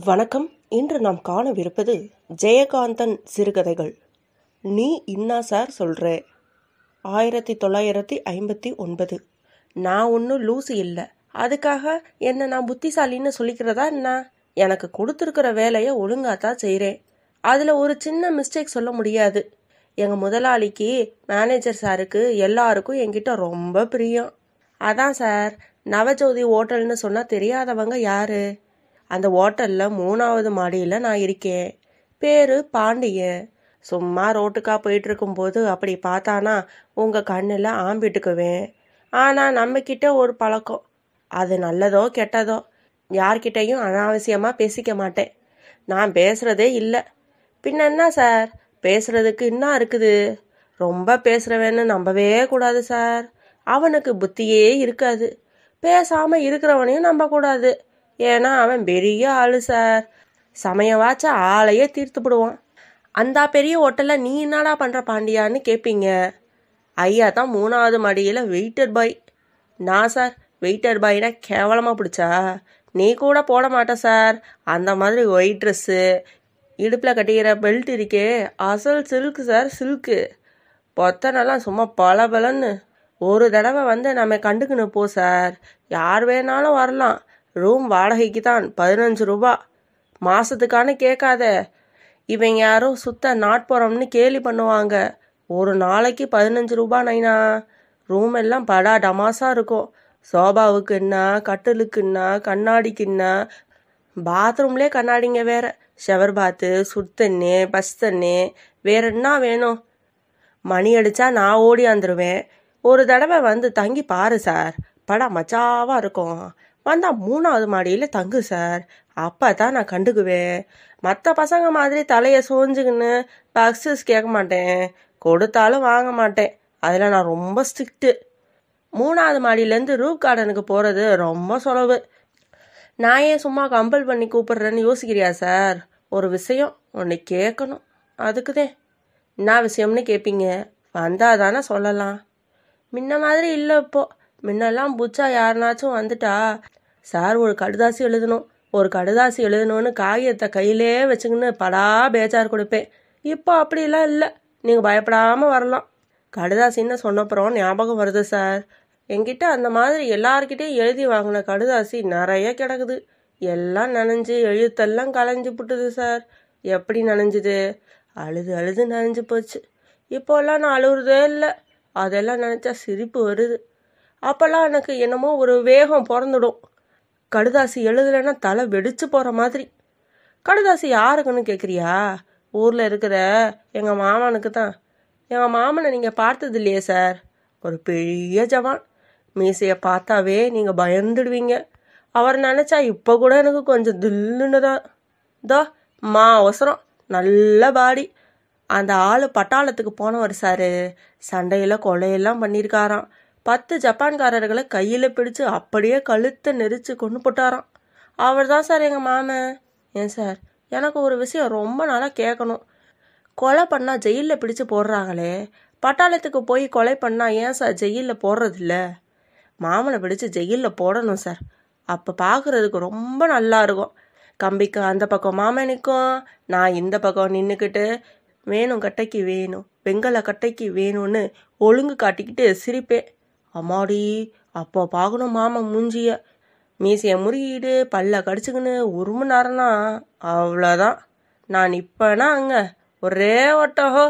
வணக்கம். இன்று நாம் காணவிருப்பது ஜெயகாந்தன் சிறுகதைகள். நீ இன்னா சார் சொல்ற. ஆயிரத்தி தொள்ளாயிரத்தி ஐம்பத்தி ஒன்பது. நான் ஒன்றும் லூசு இல்லை. அதுக்காக என்ன நான் புத்திசாலின்னு சொல்லிக்கிறதா என்ன? எனக்கு கொடுத்துருக்கிற வேலையை ஒழுங்காக தான் செய்கிறேன் அதில் ஒரு சின்ன மிஸ்டேக் சொல்ல முடியாது. எங்கள் முதலாளிக்கு மேனேஜர் சாருக்கு எல்லாருக்கும் என்கிட்ட ரொம்ப பிரியம். அதான் சார் நவஜோதி ஹோட்டல்னு சொன்னால் தெரியாதவங்க யாரு? அந்த ஹோட்டலில் மூணாவது மாடியில் நான் இருக்கேன். பேர் பாண்டியன் சும்மா ரோட்டுக்கா போயிட்டு இருக்கும்போது அப்படி பார்த்தானா உங்கள் கண்ணில் ஆம்பிட்டுக்குவேன் ஆனால் நம்மக்கிட்ட ஒரு பழக்கம். அது நல்லதோ கெட்டதோ. யார்கிட்டையும் அனாவசியமாக பேசிக்க மாட்டேன். நான் பேசுகிறதே இல்லை. பின்ன என்ன சார்? பேசுறதுக்கு என்ன இருக்குது? ரொம்ப பேசுகிறவன்னு நம்பவே கூடாது சார். அவனுக்கு புத்தியே இருக்காது. பேசாமல் இருக்கிறவனையும் நம்பக்கூடாது. ஏன்னா அவன் பெரிய ஆளு சார். சமயவாச்ச ஆளையே தீர்த்து விடுவான் அந்த பெரிய ஹோட்டலில் நீ என்னடா பண்ணுற பாண்டியான்னு கேட்பீங்க ஐயா தான் மூணாவது மாடியில் வெயிட்டர் பாய். நான் சார் வெயிட்டர் பாய்னா கேவலமாக பிடிச்சா? நீ கூட போட மாட்ட சார். அந்த மாதிரி ஒயிட் ட்ரெஸ்ஸு இடுப்பில் கட்டிக்கிற பெல்ட் இருக்கே. அசல் சில்க்கு சார் சில்க்கு. பொத்தனெல்லாம் சும்மா பல பலன்னு ஒரு தடவை வந்து நம்ம கண்டுக்கணும் போ சார். யார் வேணாலும் வரலாம். ரூம் வாடகைக்கு தான் பதினஞ்சு ரூபா. மாசத்துக்கான கேட்காத. இவங்க யாரோ சுத்த நாட்புறம்னு கேலி பண்ணுவாங்க. ஒரு நாளைக்கு பதினஞ்சு ரூபா நைனா. ரூம் எல்லாம் படா டமாசா இருக்கும். சோபாவுக்கு என்ன கட்டிலுக்கு என்ன கண்ணாடிக்கு என்ன. பாத்ரூம்லே கண்ணாடிங்க வேற. ஷவர் பாத்து சுடுதண்ணி பஸ் தண்ணி. வேற என்ன வேணும்? மணி அடிச்சா நான் ஓடி வந்துடுவேன் ஒரு தடவை வந்து தங்கி பாரு சார். படா மச்சாவா இருக்கும். வந்தால் மூணாவது மாடியில் தங்கு சார். அப்போ தான் நான் கண்டுக்குவேன். மற்ற பசங்க மாதிரி தலையை சோஞ்சுக்கின்னு பக்ஸஸ் கேட்க மாட்டேன். கொடுத்தாலும் வாங்க மாட்டேன். அதில் நான் ரொம்ப ஸ்ட்ரிக்ட்டு மூணாவது மாடியிலேருந்து ரூப் கார்டனுக்கு போகிறது ரொம்ப சுலவு. நான் ஏன் சும்மா கம்பல் பண்ணி கூப்பிடுறேன்னு யோசிக்கிறியா சார்? ஒரு விஷயம் ஒன்று கேட்கணும். அதுக்குதே. என்ன விஷயம்னு கேட்பீங்க வந்தால் தானே சொல்லலாம். முன்ன மாதிரி இல்லை இப்போது முன்னெல்லாம் புச்சா யாருனாச்சும் வந்துட்டா சார் ஒரு கடுதாசி எழுதணும். ஒரு கடுதாசி எழுதணும்னு காகிதத்தை கையிலே வச்சுக்கின்னு படா பேச்சார் கொடுப்பேன். இப்போ அப்படிலாம் இல்லை. நீங்கள் பயப்படாமல் வரலாம். கடுதாசின்னு சொன்னப்புறம் ஞாபகம் வருது சார். என்கிட்ட அந்த மாதிரி எல்லார்கிட்டையும் எழுதி வாங்கின கடுதாசி நிறைய கிடக்குது. எல்லாம் நனைஞ்சு எழுத்தெல்லாம் கலைஞ்சு புட்டுது சார். எப்படி நனைஞ்சுது? அழுது அழுது நனைஞ்சு போச்சு. இப்போல்லாம் நான் அழுகுறதே இல்லை. அதெல்லாம் நினச்சா சிரிப்பு வருது. அப்போல்லாம் எனக்கு என்னமோ ஒரு வேகம் பிறந்துடும். கடுதாசி எழுதலைன்னா தலை வெடிச்சு போகிற மாதிரி. கடுதாசி யாருக்குன்னு கேட்குறியா ஊரில் இருக்கிற எங்கள் மாமனுக்கு தான். எங்கள் மாமனை நீங்கள் பார்த்தது இல்லையே சார்? ஒரு பெரிய ஜவான். மீசையை பார்த்தாவே நீங்கள் பயந்துடுவீங்க. அவர் நினச்சா இப்போ கூட எனக்கு கொஞ்சம் தில்லுன்னு தான். தோ மா அவசரம் நல்ல பாடி. அந்த ஆள் பட்டாளத்துக்கு போனவர் சார். சண்டையில் கொலையெல்லாம் பண்ணியிருக்காராம். பத்து ஜப்பான்காரர்களை கையில் பிடிச்சு அப்படியே கழுத்தை நெரிச்சு கொண்டு போட்டாராம். அவர் தான் சார் எங்கள் மாமன். ஏன் சார்? எனக்கு ஒரு விஷயம் ரொம்ப நாளாக கேட்கணும் கொலை பண்ணால் ஜெயிலில் பிடிச்சு போடுறாங்களே. பட்டாளத்துக்கு போய் கொலை பண்ணால் ஏன் சார் ஜெயிலில் போடுறதில்ல? மாமனை பிடிச்சு ஜெயிலில் போடணும் சார். அப்போ பார்க்குறதுக்கு ரொம்ப நல்லா இருக்கும். கம்பிக்கு அந்த பக்கம் மாமன் நிற்கும் நான் இந்த பக்கம் நின்றுக்கிட்டு வேணும் கட்டைக்கு வேணும் வெங்கல கட்டைக்கு வேணும்னு ஒழுங்கு காட்டிக்கிட்டு சிரிப்பேன். அம்மாடி அப்போ பார்க்கணும் மாமன் மூஞ்சிய. மீசையை முறுகிட்டு பல்ல கடிச்சுக்கின்னு ஒரு மணி நேரம்னா அவ்வளோதான். நான் இப்போனா அங்கே? ஒரே ஓட்டஹோ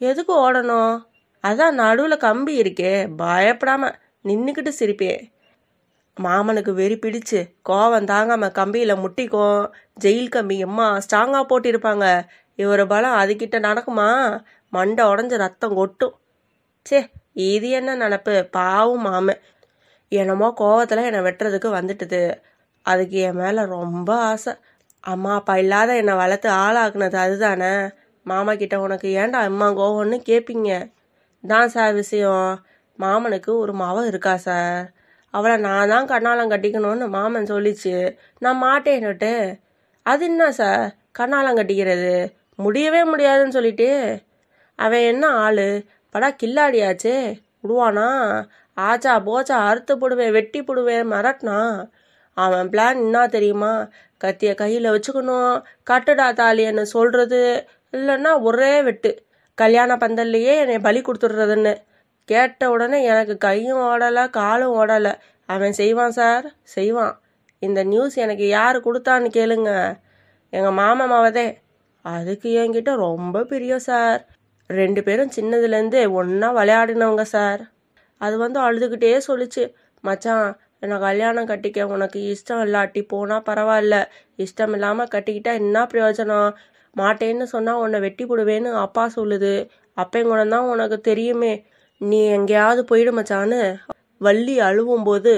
எதுக்கு ஓடணும்? அதான் நடுவில் கம்பி இருக்கே பயப்படாம நின்றுக்கிட்டு சிரிப்பேன் மாமனுக்கு வெறி பிடிச்சு கோவம் தாங்காம கம்பியில் முட்டிக்கும். ஜெயில் கம்பி எம்மா ஸ்ட்ராங்காக போட்டிருப்பாங்க. இவர் பலம் அதுக்கிட்ட நடக்குமா? மண்டை உடஞ்ச ரத்தம் கொட்டும். சே இது என்ன நினப்பு? பாவும் மாமன் என்னமோ கோவத்தில் என்னை வெட்டுறதுக்கு வந்துட்டுது. அதுக்கு என் மேலே ரொம்ப ஆசை. அம்மா அப்பா இல்லாத என்னை வளர்த்து ஆளாக்குனது அதுதானே? மாமா கிட்ட உனக்கு ஏன்டா அம்மா கோவம்னு கேட்பீங்க தான் சார் விஷயம். மாமனுக்கு ஒரு மாவ இருக்கா சார்? அவளை நான் தான் கண்ணாலம் கட்டிக்கணும்னு மாமன் சொல்லிச்சு. நான் மாட்டேன்னுட்டு அது என்ன சார்? கண்ணாலம் கட்டிக்கிறது. முடியவே முடியாதுன்னு சொல்லிட்டு. அவன் என்ன ஆள்? படா கில்லாடியாச்சே. விடுவானா ஆச்சா போச்சா அறுத்து போடுவேன் வெட்டி போடுவேன் மிரட்டினா அவன் பிளான் என்ன தெரியுமா? கத்திய கையில் வச்சுக்கணும். கட்டுடா தாலின்னு சொல்கிறது இல்லைன்னா ஒரே வெட்டு. கல்யாண பந்தல்லையே என்னை பலி கொடுத்துட்றதுன்னு. கேட்ட உடனே எனக்கு கையும் ஓடலை காலும் ஓடலை. அவன் செய்வான் சார் செய்வான். இந்த நியூஸ் எனக்கு யார் கொடுத்தான்னு கேளுங்க. எங்கள் மாமா மாவதே. அதுக்கு என்கிட்ட ரொம்ப பிரியம் சார். ரெண்டு பேரும் சின்னதுலேருந்தே ஒன்றா விளையாடினவங்க சார். அது வந்து அழுதுகிட்டே சொல்லுச்சு. மச்சான் என்னை கல்யாணம் கட்டிக்க உனக்கு இஷ்டம் இல்லாட்டி போனால் பரவாயில்ல. இஷ்டம் இல்லாமல் கட்டிக்கிட்டா என்ன பிரயோஜனம்? மாட்டேன்னு சொன்னால் உன்னை வெட்டி போடுவேன்னு அப்பா சொல்லுது. அப்பைங்குணம் தான் உனக்கு தெரியுமே. நீ எங்கேயாவது போயிடு மச்சான்னு வள்ளி அழுவும் போது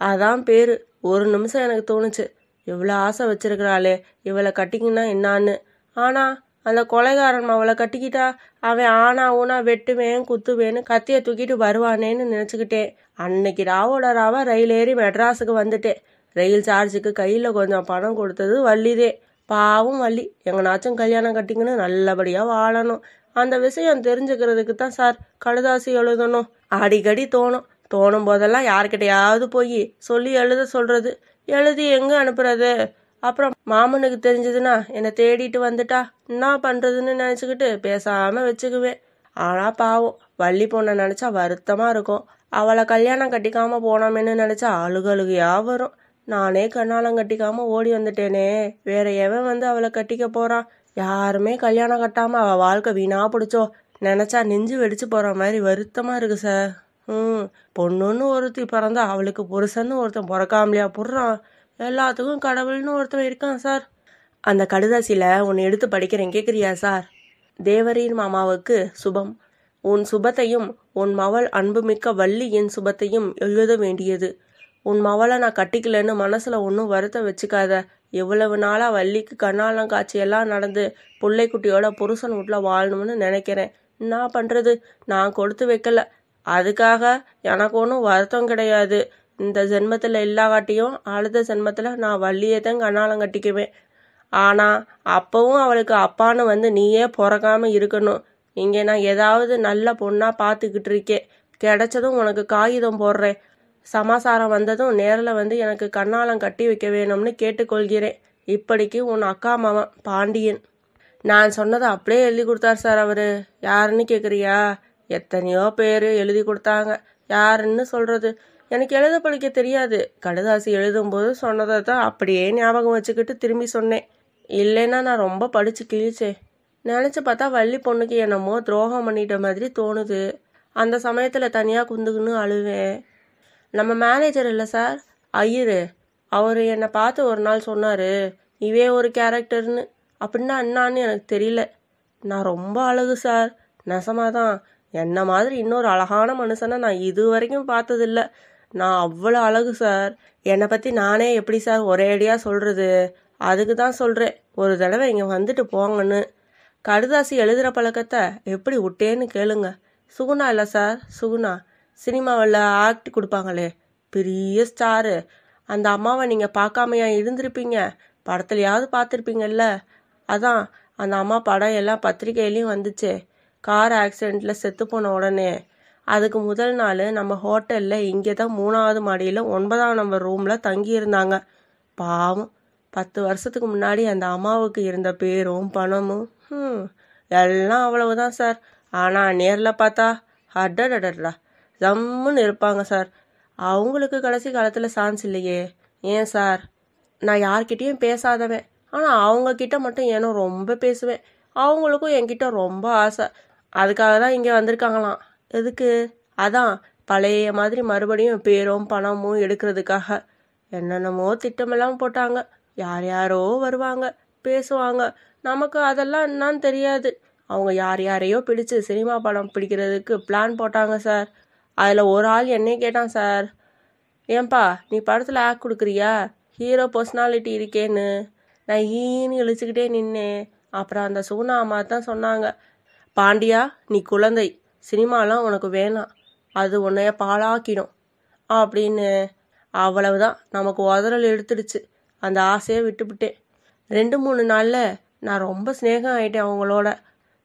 அதான் பேர். ஒரு நிமிஷம் எனக்கு தோணுச்சு. இவ்வளோ ஆசை வச்சிருக்கிறாளே இவளை கட்டிக்கினா என்னான்னு. ஆனால் அந்த கொலைகாரன் அவளை கட்டிக்கிட்டா அவன் ஆனா ஊனா வெட்டுவேன் குத்துவேன்னு கத்தியை தூக்கிட்டு வருவானேன்னு நினச்சிக்கிட்டேன் அன்னைக்கு ராவோட ராவா ரயில் ஏறி மெட்ராஸுக்கு வந்துட்டேன் ரயில் சார்ஜுக்கு கையில் கொஞ்சம் பணம் கொடுத்தது வள்ளிதே. பாவம் வள்ளி. எங்கனாச்சும் கல்யாணம் கட்டிங்கன்னு நல்லபடியாக வாழணும். அந்த விஷயம் தெரிஞ்சுக்கிறதுக்கு தான் சார் கடுதாசி எழுதணும். அடிக்கடி தோணும். தோணும் போதெல்லாம் யார்கிட்டயாவது போய் சொல்லி எழுத சொல்கிறது எழுதி எங்கே அனுப்புறது? அப்புறம் மாமனுக்கு தெரிஞ்சதுன்னா என்னை தேடிட்டு வந்துட்டா. என்ன பண்ணுறதுன்னு நினச்சிக்கிட்டு பேசாமல் வச்சுக்குவேன். ஆனால் பாவம் வள்ளி பொண்ணை நினச்சா வருத்தமாக இருக்கும். அவளை கல்யாணம் கட்டிக்காமல் போனோமேன்னு நினச்சா அழுகழுகையாக வரும். நானே கண்ணாலம் கட்டிக்காம ஓடி வந்துட்டேனே. வேற எவன் வந்து அவளை கட்டிக்க போறான் யாருமே கல்யாணம் கட்டாம அவ வாழ்க்கை வீணா பிடிச்சோ? நினைச்சா நெஞ்சு வெடிச்சு போற மாதிரி வருத்தமா இருக்கு சார். ம் பொண்ணுன்னு ஒருத்தி பிறந்தா அவளுக்கு புருஷன்னு ஒருத்தன் பிறக்காமலையா புடுறான். எல்லாத்துக்கும் கடவுள்னு ஒருத்தன் இருக்கான் சார். அந்த கடுதாசியில் உன்னை எடுத்து படிக்கிறேன் கேட்குறியா சார்? தேவரின் மாமாவுக்கு சுபம். உன் சுபத்தையும் உன் மவள் அன்புமிக்க வள்ளியின் சுபத்தையும் எழுத வேண்டியது. உன் மவளை நான் கட்டிக்கலன்னு மனசில் ஒன்றும் வருத்த வச்சுக்காத. எவ்வளவு நாளாக வள்ளிக்கு கண்ணாலம் காட்சியெல்லாம் நடந்து பிள்ளைக்குட்டியோட புருஷன் வீட்டில் வாழணும்னு நினைக்கிறேன். என்ன பண்ணுறது நான் கொடுத்து வைக்கல. அதுக்காக எனக்கு ஒன்றும் வருத்தம் கிடையாது. இந்த ஜென்மத்தில் எல்லாவாட்டியும் அடுத்த ஜென்மத்தில் நான் வள்ளியை தான் கண்ணாலம் கட்டிக்குவேன். ஆனால் அப்பவும் அவளுக்கு அப்பான்னு வந்து நீயே பிறக்காம இருக்கணும். இங்கே நான் ஏதாவது நல்ல பொண்ணாக பார்த்துக்கிட்டு இருக்கேன். கிடைச்சதும் உனக்கு காகிதம் போடுறேன். சமாசாரம் வந்ததும் நேரில் வந்து எனக்கு கண்ணாலம் கட்டி வைக்க வேணும்னு கேட்டுக்கொள்கிறேன். இப்படிக்கு உன் அக்கா மாமன் பாண்டியன். நான் சொன்னதை அப்படியே எழுதி கொடுத்தார் சார் அவர். யாருன்னு கேட்குறியா எத்தனையோ பேர் எழுதி கொடுத்தாங்க. யாருன்னு சொல்கிறது எனக்கு எழுத படிக்க தெரியாது. கடுதாசி எழுதும்போது சொன்னதை தான் அப்படியே ஞாபகம் வச்சுக்கிட்டு திரும்பி சொன்னேன். இல்லைன்னா நான் ரொம்ப படித்து கிழிச்சேன் நினச்சி பார்த்தா வள்ளி பொண்ணுக்கு என்னமோ துரோகம் பண்ணிட்ட மாதிரி தோணுது. அந்த சமயத்தில் தனியாக குந்துக்குன்னு அழுவேன். நம்ம மேனேஜர் இல்லை சார் ஐயரு அவர் என்னை பார்த்து ஒரு நாள் சொன்னார் இவே ஒரு கேரக்டர்னு அப்படின்னா என்னான்னு எனக்கு தெரியல. நான் ரொம்ப அழகு சார் நெசமாக தான் என்ன மாதிரி இன்னொரு அழகான மனுஷனை நான் இது வரைக்கும் பார்த்ததில்ல. நான் அவ்வளோ அழகு சார். என்னை பற்றி நானே எப்படி சார் ஒரேடியாக சொல்கிறது அதுக்கு தான் சொல்கிறேன் ஒரு தடவை இங்கே வந்துட்டு போங்கன்னு. கடுதாசி எழுதுகிற பழக்கத்தை எப்படி விட்டேன்னு கேளுங்க. சுகுணா இல்லை சார். சுகுணா சினிமாவில் ஆக்ட் கொடுப்பாங்களே. பெரிய ஸ்டாரு அந்த அம்மாவை நீங்கள் பார்க்காமையா இருந்திருப்பீங்க. படத்துலையாவது பார்த்துருப்பீங்கல்ல. அதான் அந்த அம்மா படம் எல்லாம் பத்திரிகையிலையும் வந்துச்சே. கார் ஆக்சிடெண்ட்டில் செத்து போன உடனே. அதுக்கு முதல் நாள் நம்ம ஹோட்டலில் இங்கே தான் மூணாவது மாடியில் ஒன்பதாம் நம்பர் ரூமில் தங்கியிருந்தாங்க. பாவம் பத்து வருஷத்துக்கு முன்னாடி அந்த அம்மாவுக்கு இருந்த பேரும் பணமும் ம் எல்லாம் அவ்வளவுதான் சார் ஆனால் நேரில் பார்த்தா அடடடடா ஜம்முன்னு இருப்பாங்க சார் அவங்களுக்கு கடைசி காலத்தில் சான்ஸ் இல்லையே. ஏன் சார் நான் யார்கிட்டேயும் பேசாதவன். ஆனால் அவங்கக்கிட்ட மட்டும் ஏனோ ரொம்ப பேசுவேன். அவங்களுக்கும் என்கிட்ட ரொம்ப ஆசை. அதுக்காக தான் இங்கே வந்திருக்காங்களாம். எதுக்கு? அதான் பழைய மாதிரி மறுபடியும் பேரும் பணமும் எடுக்கிறதுக்காக. என்னென்னமோ திட்டமெல்லாம் போட்டாங்க. யார் யாரோ வருவாங்க பேசுவாங்க. நமக்கு அதெல்லாம் என்னன்னு தெரியாது. அவங்க யார் யாரையோ பிடிச்சு சினிமா படம் பிடிக்கிறதுக்கு பிளான் போட்டாங்க சார் அதில் ஒரு ஆள் என்னையே கேட்டான் சார் ஏன்பா நீ படத்தில் ஆக்ட் கொடுக்குறியா? ஹீரோ பர்சனாலிட்டி இருக்கேன்னு. நான் ஈன்னு இழிச்சுக்கிட்டே நின்னேன். அப்புறம் அந்த சூனா அம்மா தான் சொன்னாங்க. பாண்டியா நீ குழந்தை. சினிமாலாம் உனக்கு வேணாம். அது உன்னைய பாழாக்கிடும். அப்படின்னு அவ்வளவுதான். நமக்கு உதறல் எடுத்துடுச்சு. அந்த ஆசையை விட்டுவிட்டேன் ரெண்டு மூணு நாளில் நான் ரொம்ப ஸ்னேகம் ஆயிட்டேன் அவங்களோட.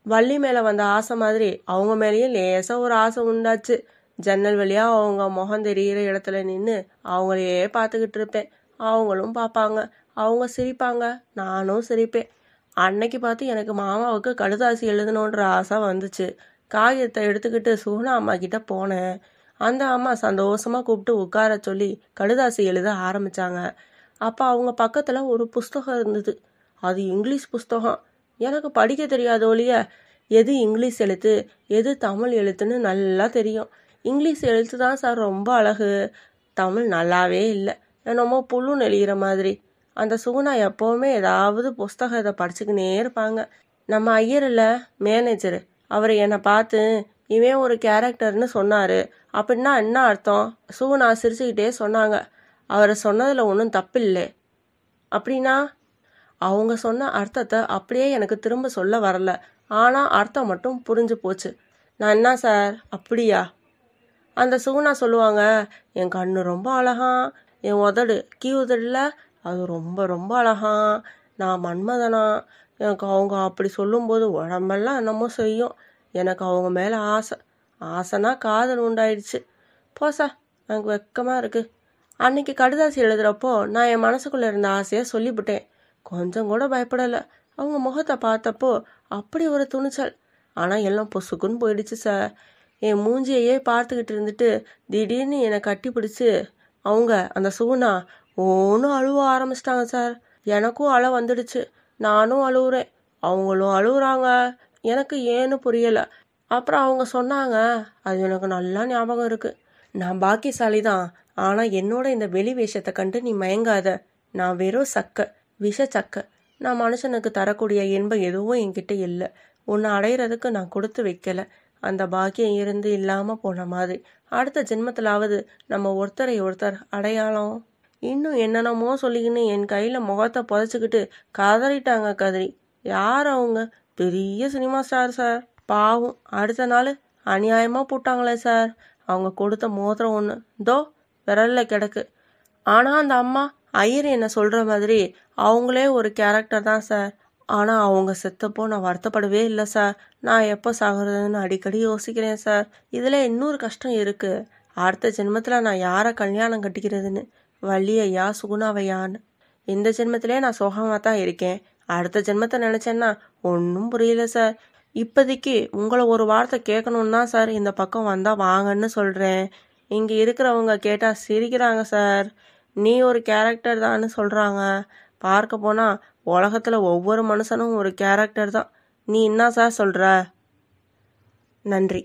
வள்ளி மேலே வந்த ஆசை மாதிரி அவங்க மேலேயும் லேசாக ஒரு ஆசை உண்டாச்சு. ஜன்னல் வழியாக அவங்க முகம் தெரிகிற இடத்துல நின்று அவங்களையே பார்த்துக்கிட்டு இருப்பேன். அவங்களும் பார்ப்பாங்க. அவங்க சிரிப்பாங்க. நானும் சிரிப்பேன். அன்னைக்கு பார்த்து எனக்கு மாமாவுக்கு கழுதாசி எழுதணுன்ற ஆசை வந்துச்சு. காகிதத்தை எடுத்துக்கிட்டு சுகுணா அம்மா கிட்ட போனேன். அந்த அம்மா சந்தோஷமா கூப்பிட்டு உட்கார சொல்லி கடுதாசி எழுத ஆரம்பிச்சாங்க. அப்போ அவங்க பக்கத்தில் ஒரு புஸ்தகம் இருந்தது. அது இங்கிலீஷ் புஸ்தகம். எனக்கு படிக்க தெரியாத ஒழிய எது இங்கிலீஷ் எழுத்து எது தமிழ் எழுத்துன்னு நல்லா தெரியும். இங்கிலீஷ் எழுத்து தான் சார் ரொம்ப அழகு. தமிழ் நல்லாவே இல்லை. என்னமோ புல்லு நெளிகிற மாதிரி. அந்த சுகுணா எப்போவுமே ஏதாவது புஸ்தகம் இதை படிச்சுக்கினே இருப்பாங்க. நம்ம ஐயர் இல்லை மேனேஜரு அவர் என்னை பார்த்து இவன் ஒரு கேரக்டர்னு சொன்னார். அப்படின்னா என்ன அர்த்தம்? சுகுணா சிரிச்சுக்கிட்டே சொன்னாங்க. அவரை சொன்னதில் ஒன்றும் தப்பில்லை. அப்படின்னா அவங்க சொன்ன அர்த்தத்தை அப்படியே எனக்கு திரும்ப சொல்ல வரல. ஆனால் அர்த்தம் மட்டும் புரிஞ்சு போச்சு. நான் என்ன சார்? அப்படியா? அந்த சுகுணா சொல்லுவாங்க என் கண்ணு ரொம்ப அழகான் என் உதடு கீ உதடில் அது ரொம்ப ரொம்ப அழகான் நான் மன்மதனா எனக்கு அவங்க அப்படி சொல்லும்போது உடம்பெல்லாம் என்னமோ செய்யும். எனக்கு அவங்க மேலே ஆசை. ஆசைனா காதல் உண்டாயிடுச்சு. போ சார் எனக்கு வெக்கமாக இருக்குது அன்னைக்கு கடுதாசி எழுதுகிறப்போ நான் என் மனசுக்குள்ளே இருந்த ஆசையை சொல்லிவிட்டேன். கொஞ்சம் கூட பயப்படலை. அவங்க முகத்தை பார்த்தப்போ அப்படி ஒரு துணிச்சல். ஆனால் எல்லாம் பொசுக்குன்னு போயிடுச்சு சார் என் மூஞ்சியையே பார்த்துக்கிட்டு இருந்துட்டு திடீர்னு என்னை கட்டி பிடிச்சி அவங்க அந்த சூனா ஒன்றும் அழுவ ஆரம்பிச்சிட்டாங்க சார். எனக்கும் அழ வந்துடுச்சு. நானும் அழுவுறேன். அவங்களும் அழுகுறாங்க எனக்கு ஏன்னு புரியலை. அப்புறம் அவங்க சொன்னாங்க அது எனக்கு நல்லா ஞாபகம் இருக்கு. நான் பாக்கியசாலி தான் ஆனால் என்னோட இந்த வெளி வேஷத்தை கண்டு நீ மயங்காத. நான் வெறும் சக்க விஷ சக்க. நான் மனுஷனுக்கு தரக்கூடிய இன்பம் எதுவும் என்கிட்ட இல்லை. உன்னை அடையிறதுக்கு நான் கொடுத்து வைக்கல. அந்த பாக்கியம் இருந்து இல்லாமல் போன மாதிரி. அடுத்த ஜென்மத்திலாவது நம்ம ஒருத்தரை ஒருத்தர் அடையாளம் இன்னும் என்னென்னமோ சொல்லிக்கின்னு என் கையில் முகத்தை புதைச்சிக்கிட்டு கதறிட்டாங்க கதறி யார் அவங்க? பெரிய சினிமா ஸ்டார் சார். பாவம் அடுத்த நாள் அநியாயமாக போட்டாங்களே சார். அவங்க கொடுத்த மோதிரம் ஒன்று தோ விரலில் கிடக்கு. ஆனால் அந்த அம்மா ஐயர் என்ன சொல்கிற மாதிரி அவங்களே ஒரு கேரக்டர் தான் சார். ஆனால் அவங்க செத்தப்போ நான் வருத்தப்படவே இல்லை சார். நான் எப்போ சாகுறதுன்னு அடிக்கடி யோசிக்கிறேன் சார். இதில் இன்னொரு கஷ்டம் இருக்குது அடுத்த ஜென்மத்தில் நான் யாரை கல்யாணம் கட்டிக்கிறதுன்னு. வள்ளியையா சுகுணாவையான்னு. இந்த ஜென்மத்திலே நான் சோகமாக தான் இருக்கேன். அடுத்த ஜென்மத்தை நினச்சேன்னா ஒன்றும் புரியல சார். இப்போதைக்கு உங்களை ஒரு வார்த்தை கேட்கணுன்னு தான் சார் இந்த பக்கம் வந்தால் வாங்கன்னு சொல்கிறேன் இங்கே இருக்கிறவங்க கேட்டால் சிரிக்கிறாங்க சார். நீ ஒரு கேரக்டர் தான்னு சொல்கிறாங்க பார்க்க போனால் உலகத்தில் ஒவ்வொரு மனுஷனும் ஒரு கேரக்டர் தான். நீ என்ன சார் சொல்கிற நன்றி.